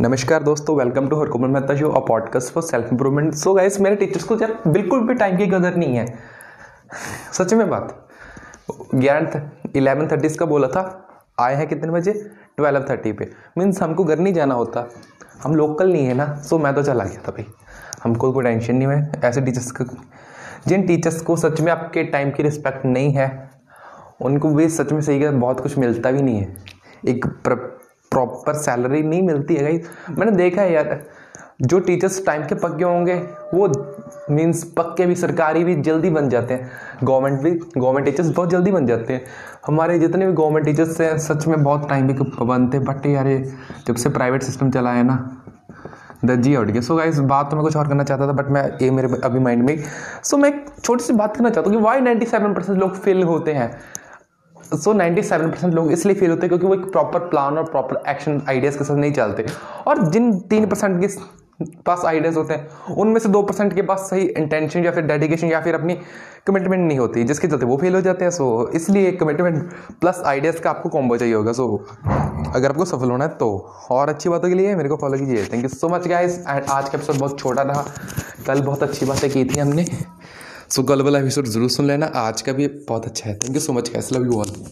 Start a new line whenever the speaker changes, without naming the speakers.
नमस्कार दोस्तों welcome to Harkumar Mehta show a podcast for self improvement so guys मेरे teachers को यार बिल्कुल भी टाइम की कदर नहीं है। सच में बात? ग्यारह इलेवन थर्टी का बोला था, आए हैं कितने बजे? ट्वेल्व थर्टी पे। मीन्स हमको घर नहीं जाना होता। हम लोकल नहीं है ना सो मैं तो चला गया था भाई। हमको कोई टेंशन नहीं है, ऐसे टीचर्स को जिन टीचर्स को सच में आपके टाइम की रिस्पेक्ट नहीं है, उनको भी सच में सही बहुत कुछ मिलता भी नहीं है। एक प्रॉपर सैलरी नहीं मिलती है भाई मैंने देखा है यार जो टीचर्स टाइम के पक्के होंगे वो मीन्स पक्के भी सरकारी भी जल्दी बन जाते हैं। गवर्नमेंट भी गवर्नमेंट टीचर्स बहुत जल्दी बन जाते हैं। हमारे जितने भी गवर्नमेंट टीचर्स हैं सच में बहुत टाइम के पाबंद थे बट यार जब से प्राइवेट सिस्टम चला है ना दर्जी उठ गया। सो गाइस बात तो मैं कुछ और करना चाहता था बट मैं ये मेरे अभी माइंड में सो so, मैं एक छोटी सी बात करना चाहता हूँ कि वाई नाइन्टी सेवन परसेंट लोग फेल होते हैं? सो नाइन्टी सेवन परसेंट लोग इसलिए फेल होते हैं क्योंकि वो एक प्रॉपर प्लान और प्रॉपर एक्शन आइडियाज़ के साथ नहीं चलते। और जिन तीन परसेंट के पास आइडियाज़ होते हैं, उनमें से दो परसेंट के पास सही इंटेंशन या फिर डेडिकेशन या फिर अपनी कमिटमेंट नहीं होती, जिसके चलते वो फेल हो जाते हैं। सो इसलिए कमिटमेंट प्लस आइडियाज़ का आपको कॉम्बो चाहिए होगा। सो अगर आपको सफल होना है तो और अच्छी बातों के लिए मेरे को फॉलो कीजिए। Thank you so much guys and आज का एपिसोड बहुत छोटा रहा। कल बहुत अच्छी बातें की थी हमने। सो कल वाला एपिसोड ज़रूर सुन लेना। आज का भी बहुत अच्छा है। Thank you so much guys love you all